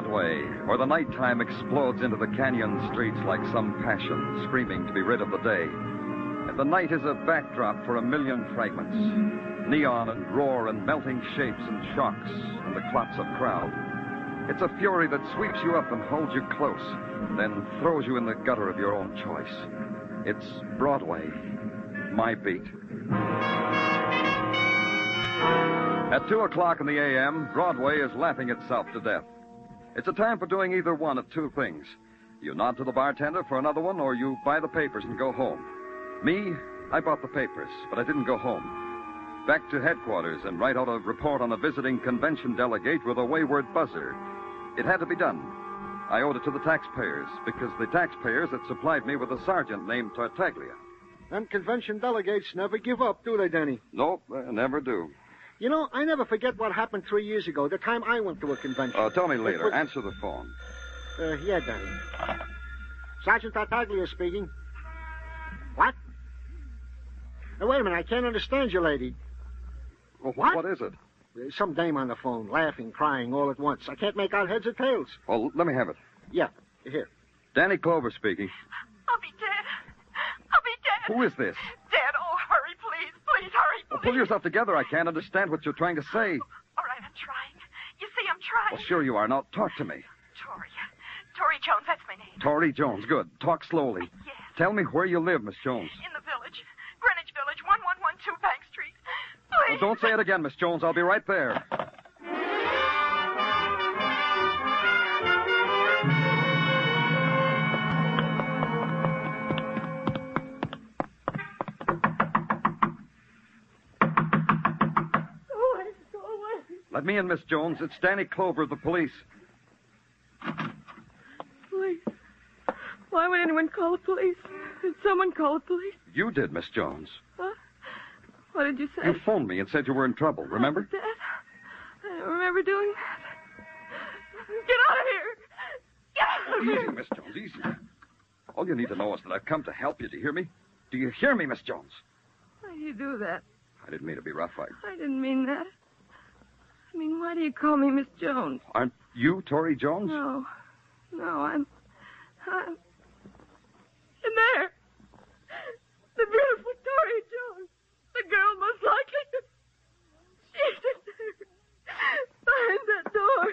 Broadway, where the nighttime explodes into the canyon streets like some passion, screaming to be rid of the day. And the night is a backdrop for a million fragments mm-hmm. neon and roar and melting shapes and shocks and the clots of crowd. It's a fury that sweeps you up and holds you close, then throws you in the gutter of your own choice. It's Broadway, my beat. At 2 o'clock in the a.m., Broadway is laughing itself to death. It's a time for doing either one of two things. You nod to the bartender for another one, or you buy the papers and go home. Me, I bought the papers, but I didn't go home. Back to headquarters and write out a report on a visiting convention delegate with a wayward buzzer. It had to be done. I owed it to the taxpayers, because the taxpayers had supplied me with a sergeant named Tartaglia. And convention delegates never give up, do they, Danny? Nope, uh, never do. You know, I never forget what happened three years ago, the time I went to a convention. Uh, tell me later. was- Answer the phone. Uh, yeah, Danny. Sergeant Tartaglia speaking. What? Now, wait a minute. I can't understand you, lady. Well, What? what is it? There's some dame on the phone, laughing, crying all at once. I can't make out heads or tails. Well, let me have it. Yeah, here. Danny Clover speaking. I'll be dead. I'll be dead. Who is this? Dead. Oh, hurry, please. Please, hurry. Well, pull yourself together. I can't understand what you're trying to say. All right, I'm trying. You see, I'm trying. Well, sure you are. Now, talk to me. Tori. Tori Jones, that's my name. Tori Jones. Good. Talk slowly. Yes. Tell me where you live, Miss Jones. In the village. Greenwich Village, 1112 Bank Street. Well, Please. don't say it again, Miss Jones. I'll be right there. Let me in, Miss Jones. It's Danny Clover of the police. Police. Why would anyone call the police? Did someone call the police? You did, Miss Jones. What? What did you say? You phoned me and said you were in trouble, remember? That? I don't remember doing that. Get out of here. Get out of Easy, here. Miss Jones, easy. All you need to know is that I've come to help you. Do you hear me? Do you hear me, Miss Jones? Why do you do that? I didn't mean to be rough. I... I didn't mean that. I mean, why do you call me Miss Jones? Aren't you Tori Jones? No. No, I'm. I'm. In there. The beautiful Tori Jones. The girl most likely to. She's in there. Behind that door.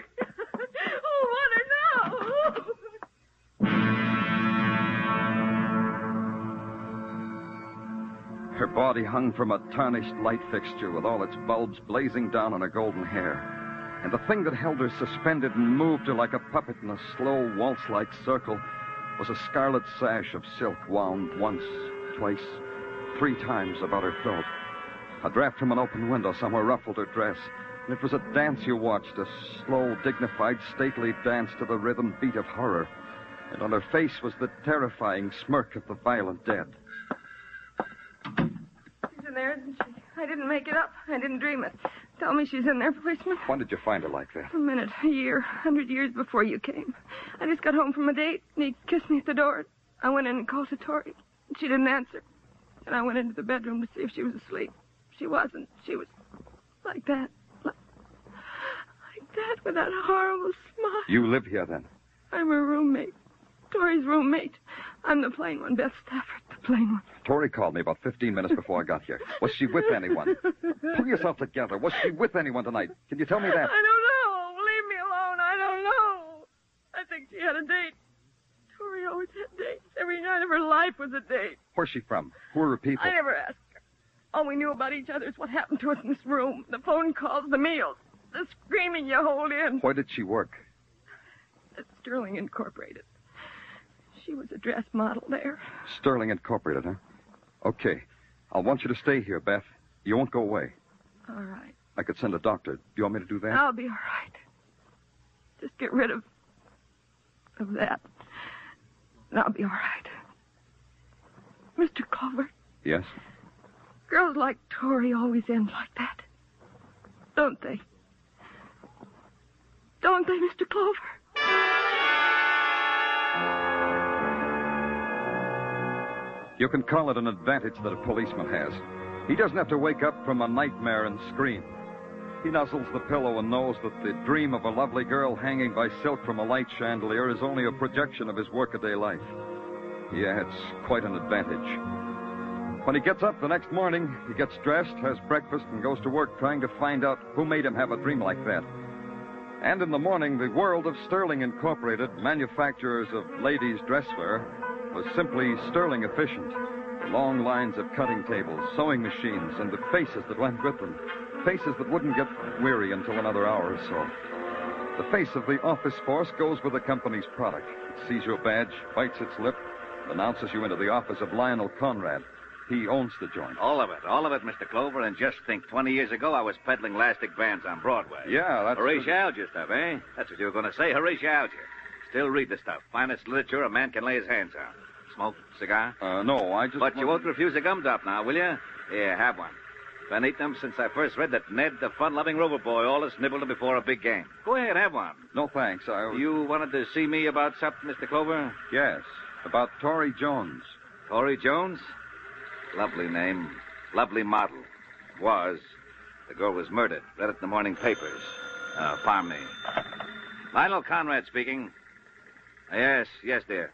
Her body hung from a tarnished light fixture with all its bulbs blazing down on her golden hair. And the thing that held her suspended and moved her like a puppet in a slow waltz like circle was a scarlet sash of silk wound once, twice, three times about her throat. A draft from an open window somewhere ruffled her dress. And it was a dance you watched, a slow, dignified, stately dance to the rhythm beat of horror. And on her face was the terrifying smirk of the violent dead. There? I didn't make it up. I didn't dream it. Tell me she's in there, policeman. When did you find her like that? A minute, a year, a hundred years before you came. I just got home from a date, and he kissed me at the door. I went in and called to Tori. She didn't answer. And I went into the bedroom to see if she was asleep. She wasn't. She was like that. Like, like that with that horrible smile. You live here then? I'm her roommate. Tori's roommate. I'm the plain one, Beth Stafford, plain one. Tori called me about 15 minutes before I got here. Was she with anyone? Pull yourself together. Was she with anyone tonight? Can you tell me that? I don't know. Leave me alone. I don't know. I think she had a date. Tori always had dates. Every night of her life was a date. Where's she from? Who are her people? I never asked her. All we knew about each other is what happened to us in this room. The phone calls, the meals, the screaming you hold in. Where did she work? At Sterling Incorporated. She was a dress model there. Sterling Incorporated, huh? Okay. I'll want you to stay here, Beth. You won't go away. All right. I could send a doctor. Do you want me to do that? I'll be all right. Just get rid of of that. And I'll be all right. Mr. Clover, Yes. girls like Tori always end like that. Don't they? Don't they, Mr. Clover? You can call it an advantage that a policeman has. He doesn't have to wake up from a nightmare and scream. He nuzzles the pillow and knows that the dream of a lovely girl hanging by silk from a light chandelier is only a projection of his workaday life. Yeah, it's quite an advantage. When he gets up the next morning, he gets dressed, has breakfast, and goes to work trying to find out who made him have a dream like that. And in the morning, the world of Sterling Incorporated, manufacturers of ladies' dresswear, was simply sterling efficient. The long lines of cutting tables, sewing machines, and the faces that went with them. Faces that wouldn't get weary until another hour or so. The face of the office force goes with the company's product. It sees your badge, bites its lip, announces you into the office of Lionel Conrad. He owns the joint. All of it, all of it, Mr. Clover. And just think, 20 years ago, I was peddling elastic bands on Broadway. Yeah, that's. Horatio Alger stuff, eh? That's what you were going to say, Horatio Alger. Still read the stuff. Finest literature a man can lay his hands on. Smoke, cigar? Uh, no, I just. But you won't refuse a gumdrop now, will you? Here, have one. Been eating them since I first read that Ned, the fun-loving rover boy, always nibbled them before a big game. Go ahead, have one. No, thanks. I. You wanted to see me about something, Mr. Clover? Yes, about Tori Jones. Tori Jones? Lovely name. Lovely model. Was. The girl was murdered. Read it in the morning papers. Uh, pardon me. Lionel Conrad speaking. Yes, yes, dear.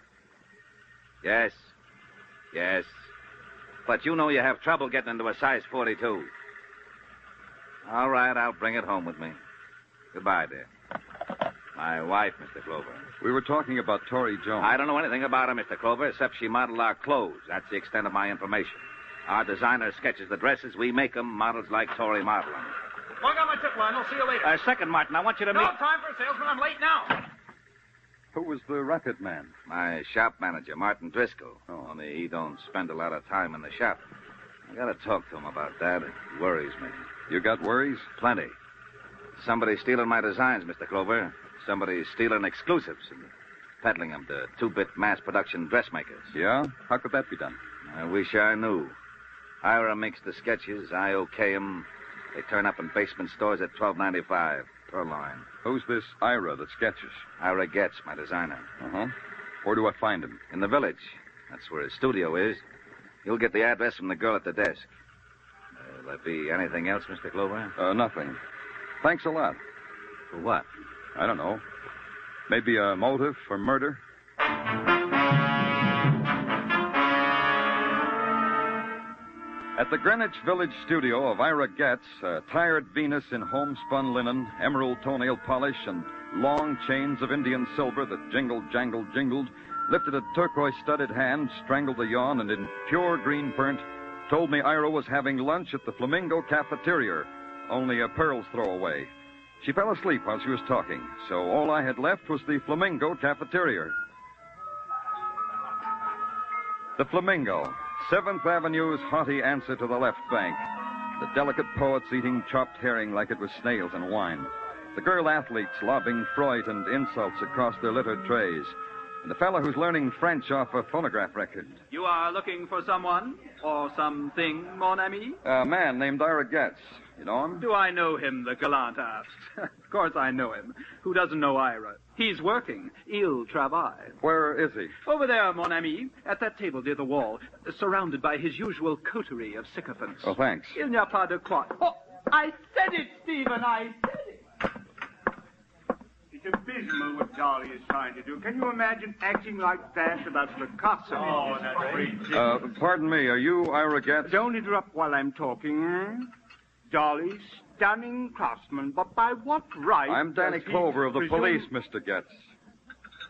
Yes. Yes. But you know you have trouble getting into a size 42. All right, I'll bring it home with me. Goodbye, dear. My wife, Mr. Clover. We were talking about Tori Jones. I don't know anything about her, Mr. Clover, except she modeled our clothes. That's the extent of my information. Our designer sketches the dresses. We make them. Models like Tori model 'em. Well, I got my tip line. I'll see you later. Uh, second, Martin, I want you to no meet time for a salesman. I'm late now. Who was the rapid man? my shop manager, Martin Driscoll. Oh. Only he don't spend a lot of time in the shop. I gotta talk to him about that. It worries me. You got worries? Plenty. Somebody's stealing my designs, Mr. Clover. Somebody's stealing exclusives and peddling them to two-bit mass production dressmakers. Yeah? How could that be done? I wish I knew. Ira makes the sketches. I okay 'em. They turn up in basement stores at twelve ninety five line. Who's this Ira that sketches? Ira Getz, my designer, Uh huh. Where do I find him? in the village. That's where his studio is. You'll get the address from the girl at the desk. Uh, will there be anything else, Mr. Clover? Uh, nothing. Thanks a lot. For what? I don't know. Maybe a motive for murder? At the Greenwich Village studio of Ira Getz, a tired Venus in homespun linen, emerald toenail polish, and long chains of Indian silver that jingled, jangled, jingled, lifted a turquoise studded hand, strangled a yawn, and in pure green print told me Ira was having lunch at the Flamingo Cafeteria, only a pearl's throw away. She fell asleep while she was talking, so all I had left was the Flamingo Cafeteria. The Flamingo, Seventh Avenue's haughty answer to the left bank. The delicate poets eating chopped herring like it was snails and wine. The girl athletes lobbing Freud and insults across their littered trays. And the fellow who's learning French off a phonograph record. You are looking for someone or something, mon ami? A man named Ira Getz. You know him? Do I know him? The gallant asked. of course I know him. Who doesn't know Ira? He's working. Il travaille. Where is he? Over there, mon ami, at that table near the wall, surrounded by his usual coterie of sycophants. Oh, thanks. Il n'y a pas de quoi. Oh, I said it, Stephen. I said it. It's abysmal what Dolly is trying to do. Can you imagine acting like that about Picasso? Oh, that's ridiculous. Uh, pardon me, are you Ira Getz? Don't interrupt while I'm talking. hmm? Dolly, stunning craftsman, but by what right? I'm Danny does he Clover of the presume- police, Mr. Getz.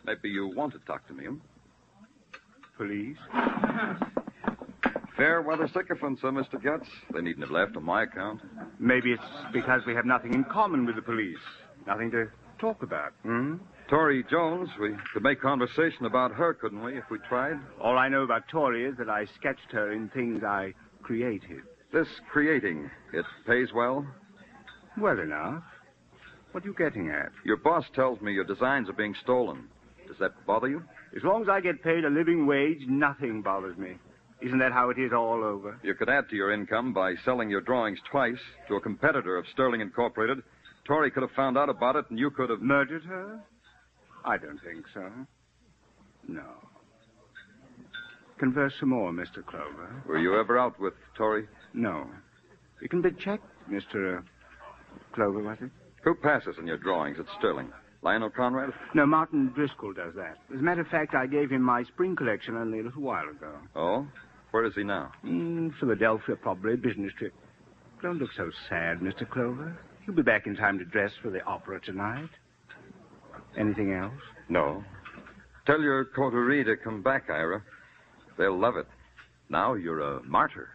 Maybe you want to talk to me, hmm? Police? Fair weather sycophants, uh, Mr. Getz. They needn't have left on my account. Maybe it's because we have nothing in common with the police. Nothing to talk about. Hmm? Tori Jones, we could make conversation about her, couldn't we, if we tried? All I know about Tori is that I sketched her in things I created. This creating, it pays well? Well enough. What are you getting at? Your boss tells me your designs are being stolen. Does that bother you? As long as I get paid a living wage, nothing bothers me. Isn't that how it is all over? You could add to your income by selling your drawings twice to a competitor of Sterling Incorporated. Tori could have found out about it, and you could have. Murdered her? I don't think so. No. Converse some more, Mr. Clover. Were you ever out with Tori? No. You can be checked, Mr. Uh, Clover, was it? Who passes in your drawings at Sterling? Lionel Conrad? No, Martin Driscoll does that. As a matter of fact, I gave him my spring collection only a little while ago. Oh? Where is he now? In Philadelphia, probably. Business trip. Don't look so sad, Mr. Clover. He'll be back in time to dress for the opera tonight. Anything else? No. Tell your coterie to come back, Ira. They'll love it. Now you're a martyr.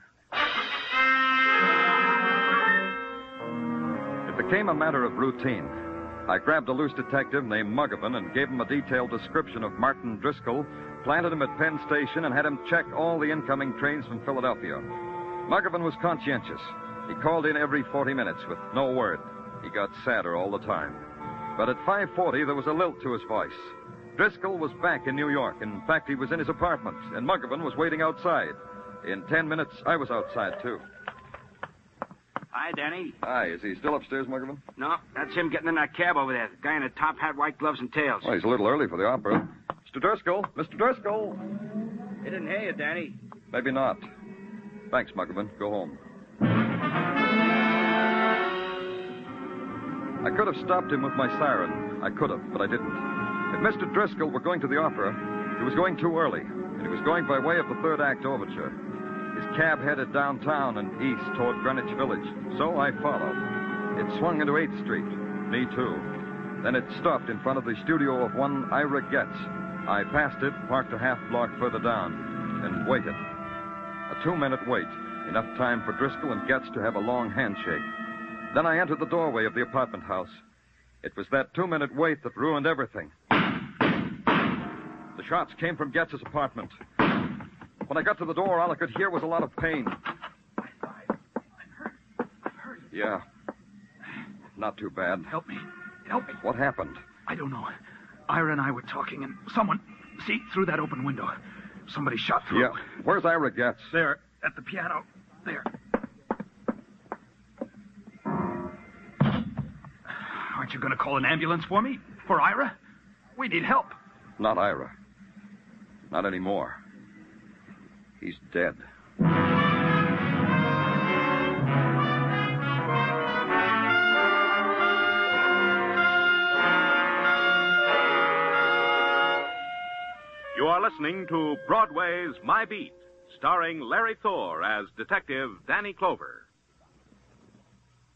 It became a matter of routine. I grabbed a loose detective named Muggavan and gave him a detailed description of Martin Driscoll, planted him at Penn Station, and had him check all the incoming trains from Philadelphia. Muggavan was conscientious. He called in every 40 minutes with no word. He got sadder all the time. But at 5.40, there was a lilt to his voice. Driscoll was back in New York. In fact, he was in his apartment, and Muggavan was waiting outside. In ten minutes, I was outside, too. Hi, Danny. Hi, is he still upstairs, Muggavan? No, that's him getting in that cab over there. The guy in a top hat, white gloves, and tails. Well, he's a little early for the opera. Mr. Driscoll, Mr. Driscoll. He didn't hear you, Danny. Maybe not. Thanks, Muggavan. Go home. I could have stopped him with my siren. I could have, but I didn't. If Mr. Driscoll were going to the opera, he was going too early, and he was going by way of the third act overture. His cab headed downtown and east toward Greenwich Village, so I followed. It swung into 8th Street. Me too. Then it stopped in front of the studio of one Ira Getz. I passed it, parked a half block further down, and waited. A two minute wait, enough time for Driscoll and Getz to have a long handshake. Then I entered the doorway of the apartment house. It was that two minute wait that ruined everything. The shots came from Getz's apartment. When I got to the door, all I could hear was a lot of pain. I'm hurt. I'm hurt. Yeah. Not too bad. Help me. Help me. What happened? I don't know. Ira and I were talking, and someone, see, through that open window, somebody shot through. Yeah. Where's Ira Getz? There, at the piano. There. Aren't you going to call an ambulance for me? For Ira? We need help. Not Ira. Not anymore. He's dead. You are listening to Broadway's My Beat, starring Larry Thor as Detective Danny Clover.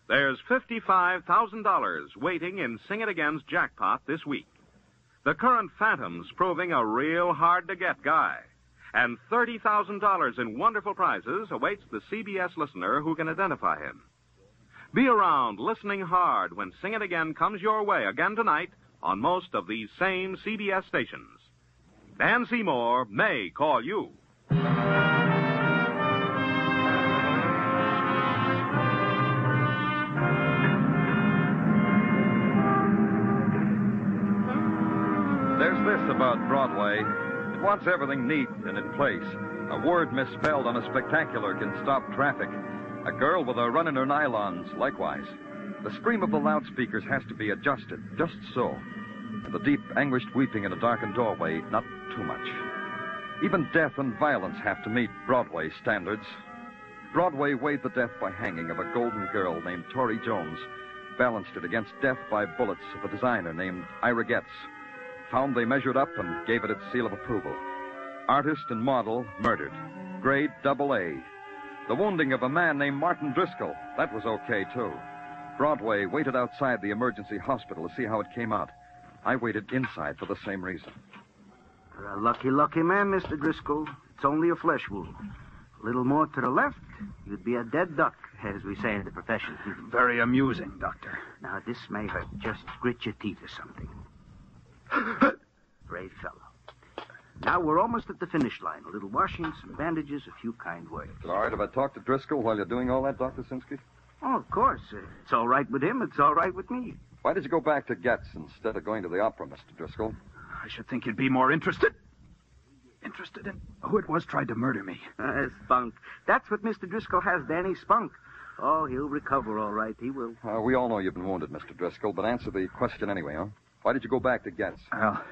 There's $55,000 waiting in Sing It Again's jackpot this week. The current Phantom's proving a real hard to get guy. And $30,000 in wonderful prizes awaits the CBS listener who can identify him. Be around listening hard when Sing It Again comes your way again tonight on most of these same CBS stations. Dan Seymour may call you. About Broadway. It wants everything neat and in place. A word misspelled on a spectacular can stop traffic. A girl with a run in her nylons, likewise. The scream of the loudspeakers has to be adjusted, just so. And the deep, anguished weeping in a darkened doorway, not too much. Even death and violence have to meet Broadway standards. Broadway weighed the death by hanging of a golden girl named Tori Jones, balanced it against death by bullets of a designer named Ira Getz. Found they measured up and gave it its seal of approval. Artist and model murdered. Grade double A. The wounding of a man named Martin Driscoll, that was okay, too. Broadway waited outside the emergency hospital to see how it came out. I waited inside for the same reason. You're a lucky, lucky man, Mr. Driscoll. It's only a flesh wound. A little more to the left, you'd be a dead duck, as we say in the profession. Very amusing, Doctor. Now, this may hurt. Just grit your teeth or something. Brave fellow. Now we're almost at the finish line. A little washing, some bandages, a few kind words. All right have I talked to Driscoll while you're doing all that, Dr. Sinsky? Oh, of course. Uh, It's all right with him. It's all right with me. Why did you go back to Getz instead of going to the opera, Mr. Driscoll? I should think you'd be more interested. Interested in who it was tried to murder me. Uh, spunk. That's what Mr. Driscoll has, Danny. Spunk. Oh, he'll recover all right. He will. Uh, we all know you've been wounded, Mr. Driscoll, but answer the question anyway, huh? Why did you go back to Getz? Well,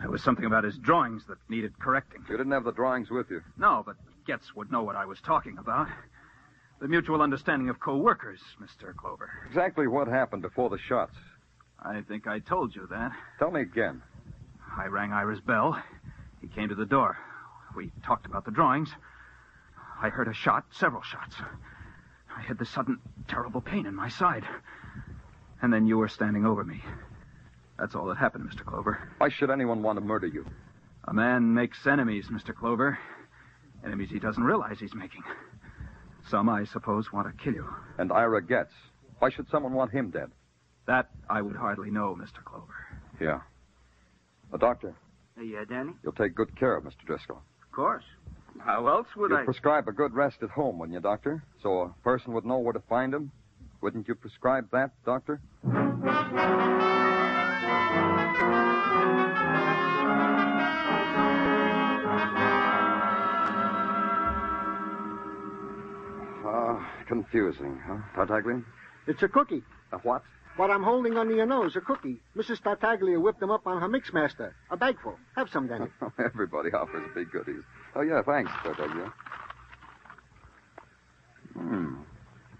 there was something about his drawings that needed correcting. You didn't have the drawings with you. No, but Getz would know what I was talking about. The mutual understanding of co-workers, Mr. Clover. Exactly what happened before the shots. I think I told you that. Tell me again. I rang Ira's bell. He came to the door. We talked about the drawings. I heard a shot, several shots. I had this sudden, terrible pain in my side. And then you were standing over me. That's all that happened, Mr. Clover. Why should anyone want to murder you? A man makes enemies, Mr. Clover. Enemies he doesn't realize he's making. Some, I suppose, want to kill you. And Ira Getz. Why should someone want him dead? That I would hardly know, Mr. Clover. Yeah. A doctor, Uh, yeah, Danny? you'll take good care of Mr. Driscoll. Of course. How else would You'd I? prescribe a good rest at home, wouldn't you, Doctor? So a person would know where to find him? Wouldn't you prescribe that, Doctor? Ah, confusing, huh, Tartaglia? It's a cookie. A what? What I'm holding under your nose, a cookie. Mrs. Tartaglia whipped them up on her mixmaster. A bagful. Have some, Danny. Everybody offers big goodies. Oh, yeah, thanks, Tartaglia. Hmm.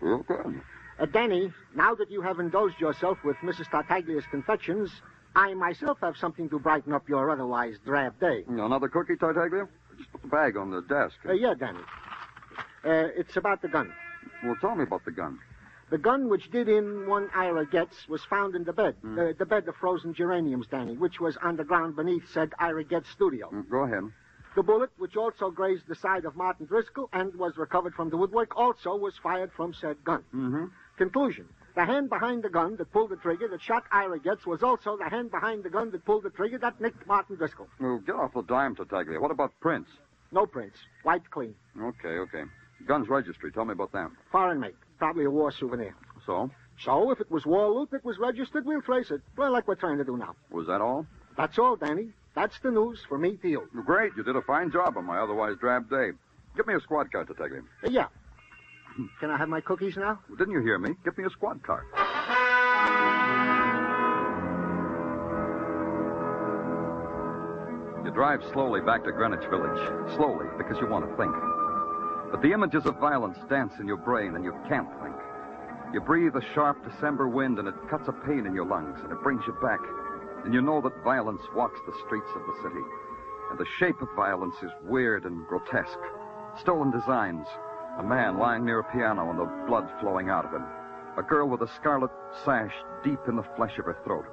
Real good. Uh, Danny, now that you have indulged yourself with Mrs. Tartaglia's confections, I myself have something to brighten up your otherwise drab day. Another cookie, Tartaglia? Just put the bag on the desk. Uh, yeah, Danny. Uh, it's about the gun. Well, tell me about the gun. The gun which did in one Ira Getz was found in the bed. Hmm. Uh, the bed of frozen geraniums, Danny, which was underground beneath said Ira Getz studio. Mm, Go ahead. The bullet, which also grazed the side of Martin Driscoll and was recovered from the woodwork, also was fired from said gun. Mm-hmm. Conclusion. The hand behind the gun that pulled the trigger that shot Ira Getz was also the hand behind the gun that pulled the trigger that nicked Martin Driscoll. Well, get off the dime, Tartaglia. What about prints? No prints. Wiped clean. Okay, okay. Guns registry. Tell me about that. Foreign make. Probably a war souvenir. So, So, if it was war loot that was registered, we'll trace it. Well, like we're trying to do now. was that all? That's all, Danny. That's the news for me to you. Great. You did a fine job on my otherwise drab day. Give me a squad car, Tartaglia. Uh, yeah. Can I have my cookies now? Well, didn't you hear me? Give me a squad car. You drive slowly back to Greenwich Village. Slowly, because you want to think. But the images of violence dance in your brain and you can't think. You breathe a sharp December wind and it cuts a pain in your lungs and it brings you back. And you know that violence walks the streets of the city. And the shape of violence is weird and grotesque. Stolen designs. A man lying near a piano and the blood flowing out of him. A girl with a scarlet sash deep in the flesh of her throat.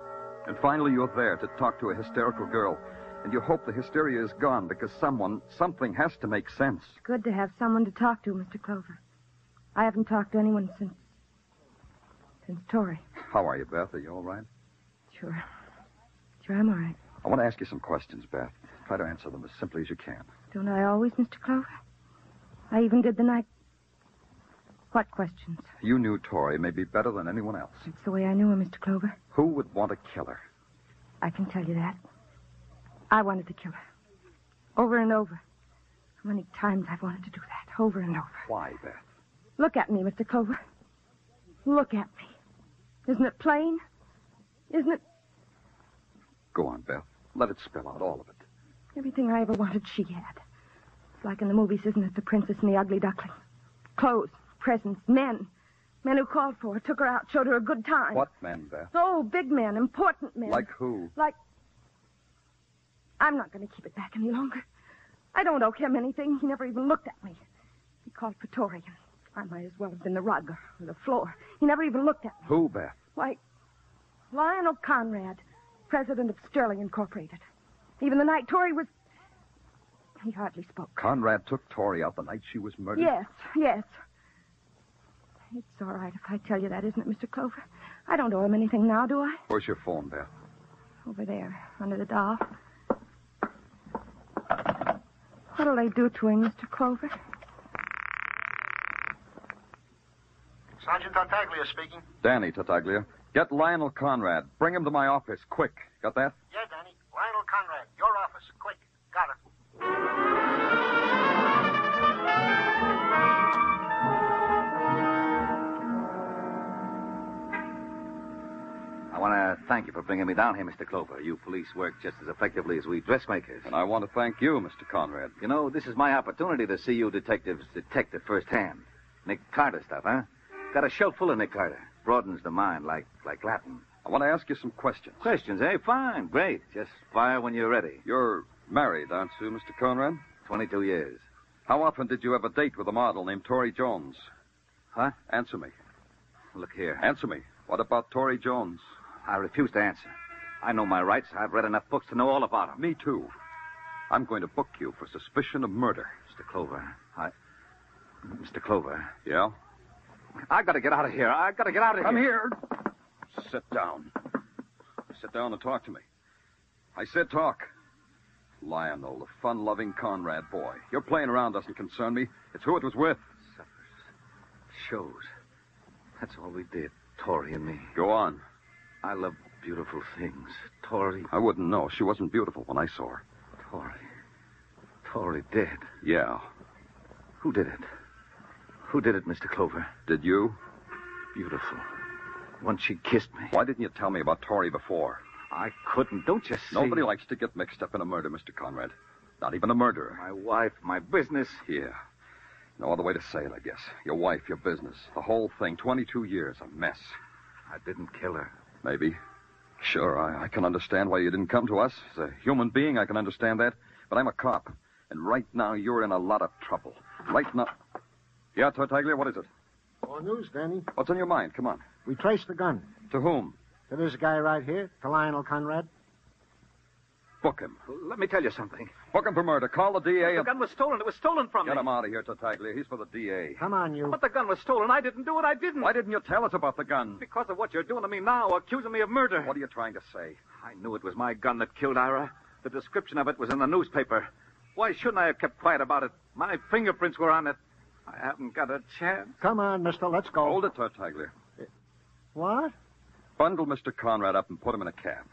And finally, you're there to talk to a hysterical girl. And you hope the hysteria is gone because someone, something has to make sense. It's good to have someone to talk to, Mr. Clover. I haven't talked to anyone since. since Tori. How are you, Beth? Are you all right? Sure. Sure, I'm all right. I want to ask you some questions, Beth. Try to answer them as simply as you can. Don't I always, Mr. Clover? I even did the night. What questions? You knew Tori maybe better than anyone else. It's the way I knew her, Mr. Clover. Who would want to kill her? I can tell you that. I wanted to kill her. Over and over. How many times I've wanted to do that? Over and over. Why, Beth? Look at me, Mr. Clover. Look at me. Isn't it plain? Isn't it Go on, Beth. Let it spill out, all of it. everything I ever wanted she had? It's like in the movies, isn't it? The princess and the ugly duckling. Clothes, presents, men. Men who called for her, took her out, showed her a good time. What men, Beth? Oh, big men, important men. Like who? Like. I'm not going to keep it back any longer. I don't owe him anything. He never even looked at me. He called for Tori. I might as well have been the rug or the floor. He never even looked at me. Who, Beth? Why, Lionel Conrad, president of Sterling Incorporated. Even the night Tori was. He hardly spoke. Conrad took Tori out the night she was murdered. Yes, yes. It's all right if I tell you that, isn't it, Mr. Clover? I don't owe him anything now, do I? Where's your phone, Beth? Over there, under the doll. What'll they do to him, Mr. Clover? Sergeant Tartaglia speaking. Danny Tartaglia. Get Lionel Conrad. Bring him to my office, quick. Got that? Yeah, Danny. Lionel Conrad, your office. Want to thank you for bringing me down here, Mr. Clover. You police work just as effectively as we dressmakers. And I want to thank you, Mr. Conrad. You know, this is my opportunity to see you detectives detect it firsthand. Nick Carter stuff, huh? Got a shelf full of Nick Carter. Broadens the mind like like Latin. I want to ask you some questions. Questions, eh? Fine, great. Just fire when you're ready. You're married, aren't you, Mr. Conrad? 22 years. How often did you have a date with a model named Tori Jones? Huh? Answer me. Look here. Answer me. What about Tori Jones? I refuse to answer. I know my rights. I've read enough books to know all about them. Me too. I'm going to book you for suspicion of murder. Mr. Clover, I. Mr. Clover, Yeah? I've gotta get out of here. I've gotta get out of Come here. Come here. Sit down. Sit down and talk to me. I said talk. Lionel, the fun loving Conrad boy. Your playing around doesn't concern me. It's who it was with. Suffers. It shows. That's all we did, Tori and me. Go on. I love beautiful things. Tori, I wouldn't know. She wasn't beautiful when I saw her. Tori. Tori dead. Yeah. Who did it? Who did it, Mr. Clover? Did you? Beautiful. Once she kissed me. Why didn't you tell me about Tori before? I couldn't. Don't you see? Nobody likes to get mixed up in a murder, Mr. Conrad. Not even a murderer. My wife, my business. Yeah. No other way to say it, I guess. Your wife, your business. The whole thing. 22 years. A mess. I didn't kill her. Maybe. Sure, I, I can understand why you didn't come to us. As a human being, I can understand that. But I'm a cop. And right now, you're in a lot of trouble. Right now. Yeah, Tartaglia, what is it? More news, Danny. What's on your mind? Come on. We traced the gun. To whom? To this guy right here, to Lionel Conrad. Book him. Let me tell you something. Book him for murder. Call the DA The and... gun was stolen. It was stolen from Get me. him out of here, Tartaglia. He's for the DA. Come on, you. But the gun was stolen. I didn't do it. I didn't. Why didn't you tell us about the gun? Because of what you're doing to me now, accusing me of murder. What are you trying to say? I knew it was my gun that killed Ira. The description of it was in the newspaper. Why shouldn't I have kept quiet about it? My fingerprints were on it. I haven't got a chance. Come on, mister. Let's go. Hold it, Tartaglia. What? Bundle Mr. Conrad up and put him in a cab.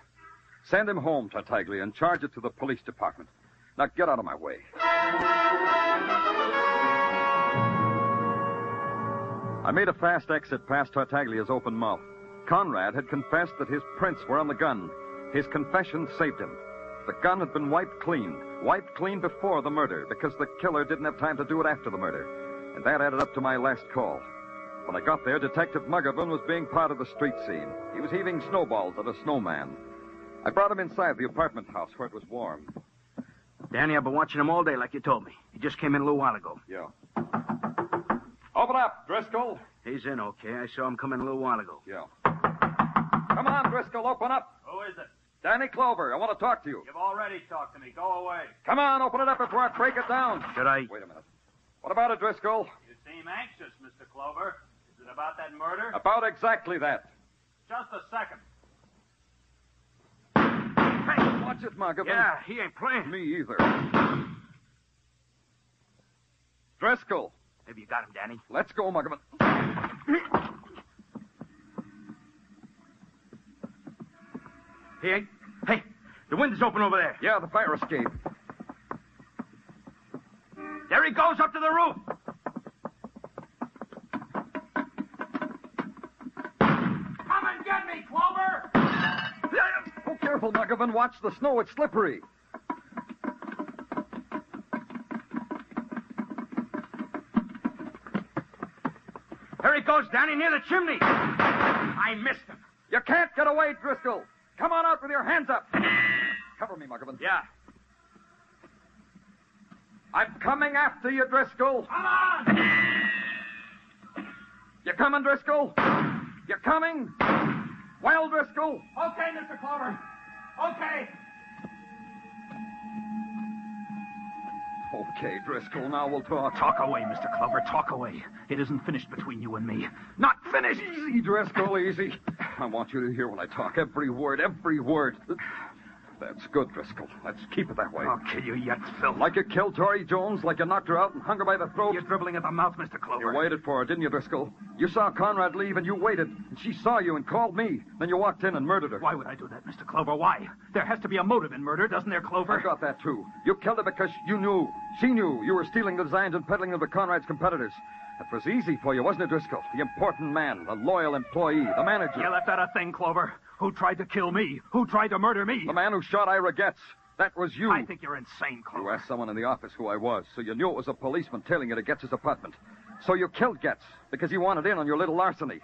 Send him home, Tartaglia, and charge it to the police department. Now get out of my way. I made a fast exit past Tartaglia's open mouth. Conrad had confessed that his prints were on the gun. His confession saved him. The gun had been wiped clean, wiped clean before the murder, because the killer didn't have time to do it after the murder. And that added up to my last call. When I got there, Detective Muggavan was being part of the street scene. He was heaving snowballs at a snowman. I brought him inside the apartment house where it was warm. Danny, I've been watching him all day, like you told me. He just came in a little while ago. Yeah. Open up, Driscoll. He's in, okay. I saw him come in a little while ago. Yeah. Come on, Driscoll, open up. Who is it? Danny Clover, I want to talk to you. You've already talked to me. Go away. Come on, open it up before I break it down. Should I? Wait a minute. What about it, Driscoll? You seem anxious, Mr. Clover. Is it about that murder? About exactly that. Just a second. Watch it, Muggavan. Yeah, he ain't playing. Me either. Driscoll, Have you got him, Danny? let's go, Muggavan. He ain't. Hey, the window's open over there. Yeah, the fire escape. There he goes up to the roof. Careful, Muggavan. Watch the snow. It's slippery. There he goes, Danny, near the chimney. I missed him. You can't get away, Driscoll. Come on out with your hands up. Cover me, Muggavan. Yeah. I'm coming after you, Driscoll. Come on! You coming, Driscoll? You coming? Well, Driscoll? Okay, Mr. Clover. Okay. Okay, Driscoll, now we'll talk. Talk away, Mr. Clover. Talk away. It isn't finished between you and me. Not finished. Easy, Driscoll, easy. I want you to hear when I talk. Every word, every word. That's good, Driscoll. Let's keep it that way. I'll kill you yet, Phil. Like you killed Tori Jones, like you knocked her out and hung her by the throat. You're dribbling at the mouth, Mr. Clover. You waited for her, didn't you, Driscoll? You saw Conrad leave and you waited. And she saw you and called me. Then you walked in and murdered her. Why would I do that, Mr. Clover? Why? There has to be a motive in murder, doesn't there, Clover? I got that, too. You killed her because you knew. She knew you were stealing the designs and peddling them to Conrad's competitors. That was easy for you, wasn't it, Driscoll? The important man, the loyal employee, the manager. You left out a thing, Clover. Who tried to kill me? Who tried to murder me? The man who shot Ira Getz. That was you. I think you're insane, Clover. You asked someone in the office who I was, so you knew it was a policeman tailing you to Getz's apartment. So you killed Getz because he wanted in on your little larceny.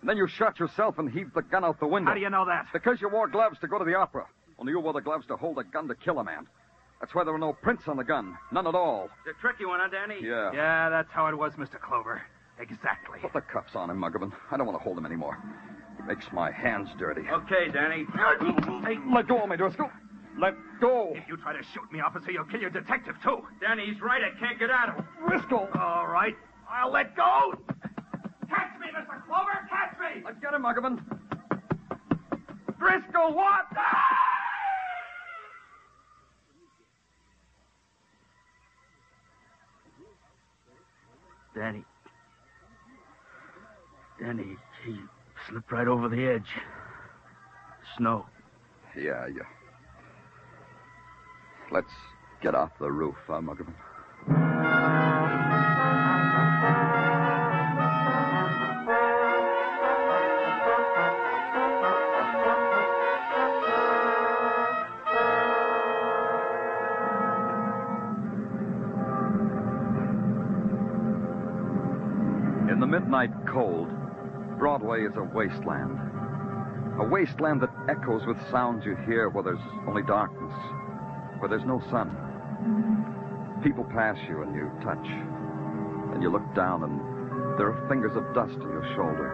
And then you shot yourself and heaved the gun out the window. How do you know that? Because you wore gloves to go to the opera. Only you wore the gloves to hold a gun to kill a man. That's why there were no prints on the gun. None at all. It's a tricky one, huh, Danny? Yeah. Yeah, that's how it was, Mr. Clover. Exactly. Put the cuffs on him, Muggavan. I don't want to hold him anymore. He makes my hands dirty. Okay, Danny. Hey, let go of me, Driscoll. Let go. If you try to shoot me, officer, you'll kill your detective, too. Danny, he's right. I can't get at him. Driscoll. All right. I'll let go. Catch me, Mr. Clover. Catch me. Let's get him, Muggavan. Driscoll, what? Danny. Danny, he slipped right over the edge. Snow. Yeah, yeah. Let's get off the roof, huh, Muggavan? In the midnight cold, Broadway is a wasteland. A wasteland that echoes with sounds you hear where there's only darkness, where there's no sun. People pass you and you touch, and you look down and there are fingers of dust on your shoulder.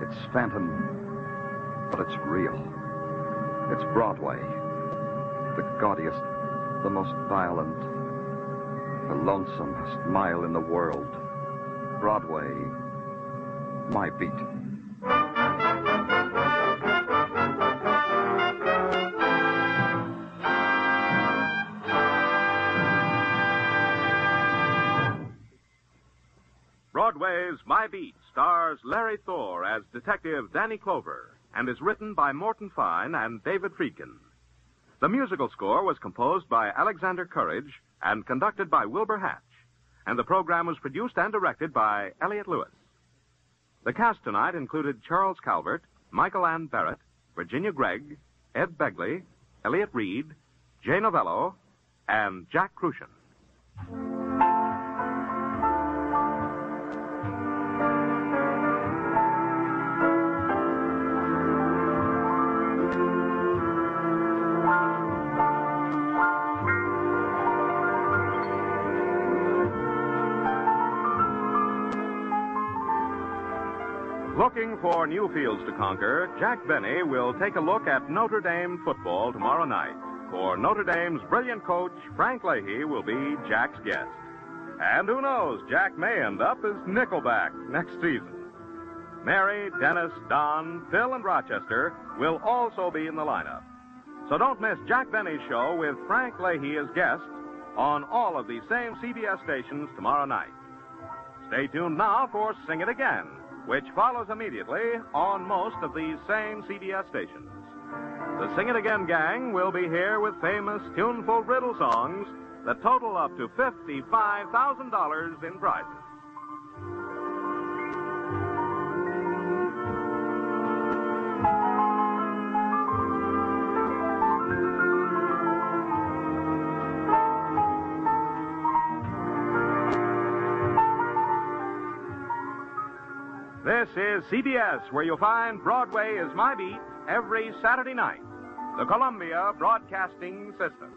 It's phantom, but it's real. It's Broadway, the gaudiest, the most violent, the lonesomest mile in the world. Broadway, my beat. My Beat stars Larry Thor as Detective Danny Clover and is written by Morton Fine and David Friedkin. The musical score was composed by Alexander Courage and conducted by Wilbur Hatch, and the program was produced and directed by Elliott Lewis. The cast tonight included Charles Calvert, Michael Ann Barrett, Virginia Gregg, Ed Begley, Elliott Reid, Jay Novello, and Jack Kruschen. Looking for new fields to conquer, Jack Benny will take a look at Notre Dame football tomorrow night. For Notre Dame's brilliant coach, Frank Leahy, will be Jack's guest. And who knows, Jack may end up as Nickelback next season. Mary, Dennis, Don, Phil, and Rochester will also be in the lineup. So don't miss Jack Benny's show with Frank Leahy as guest on all of these same CBS stations tomorrow night. Stay tuned now for Sing It Again, which follows immediately on most of these same CBS stations. The Sing It Again gang will be here with famous tuneful riddle songs that total up to $55,000 in prizes. Is CBS, where you'll find Broadway is My Beat every Saturday night. The Columbia Broadcasting System.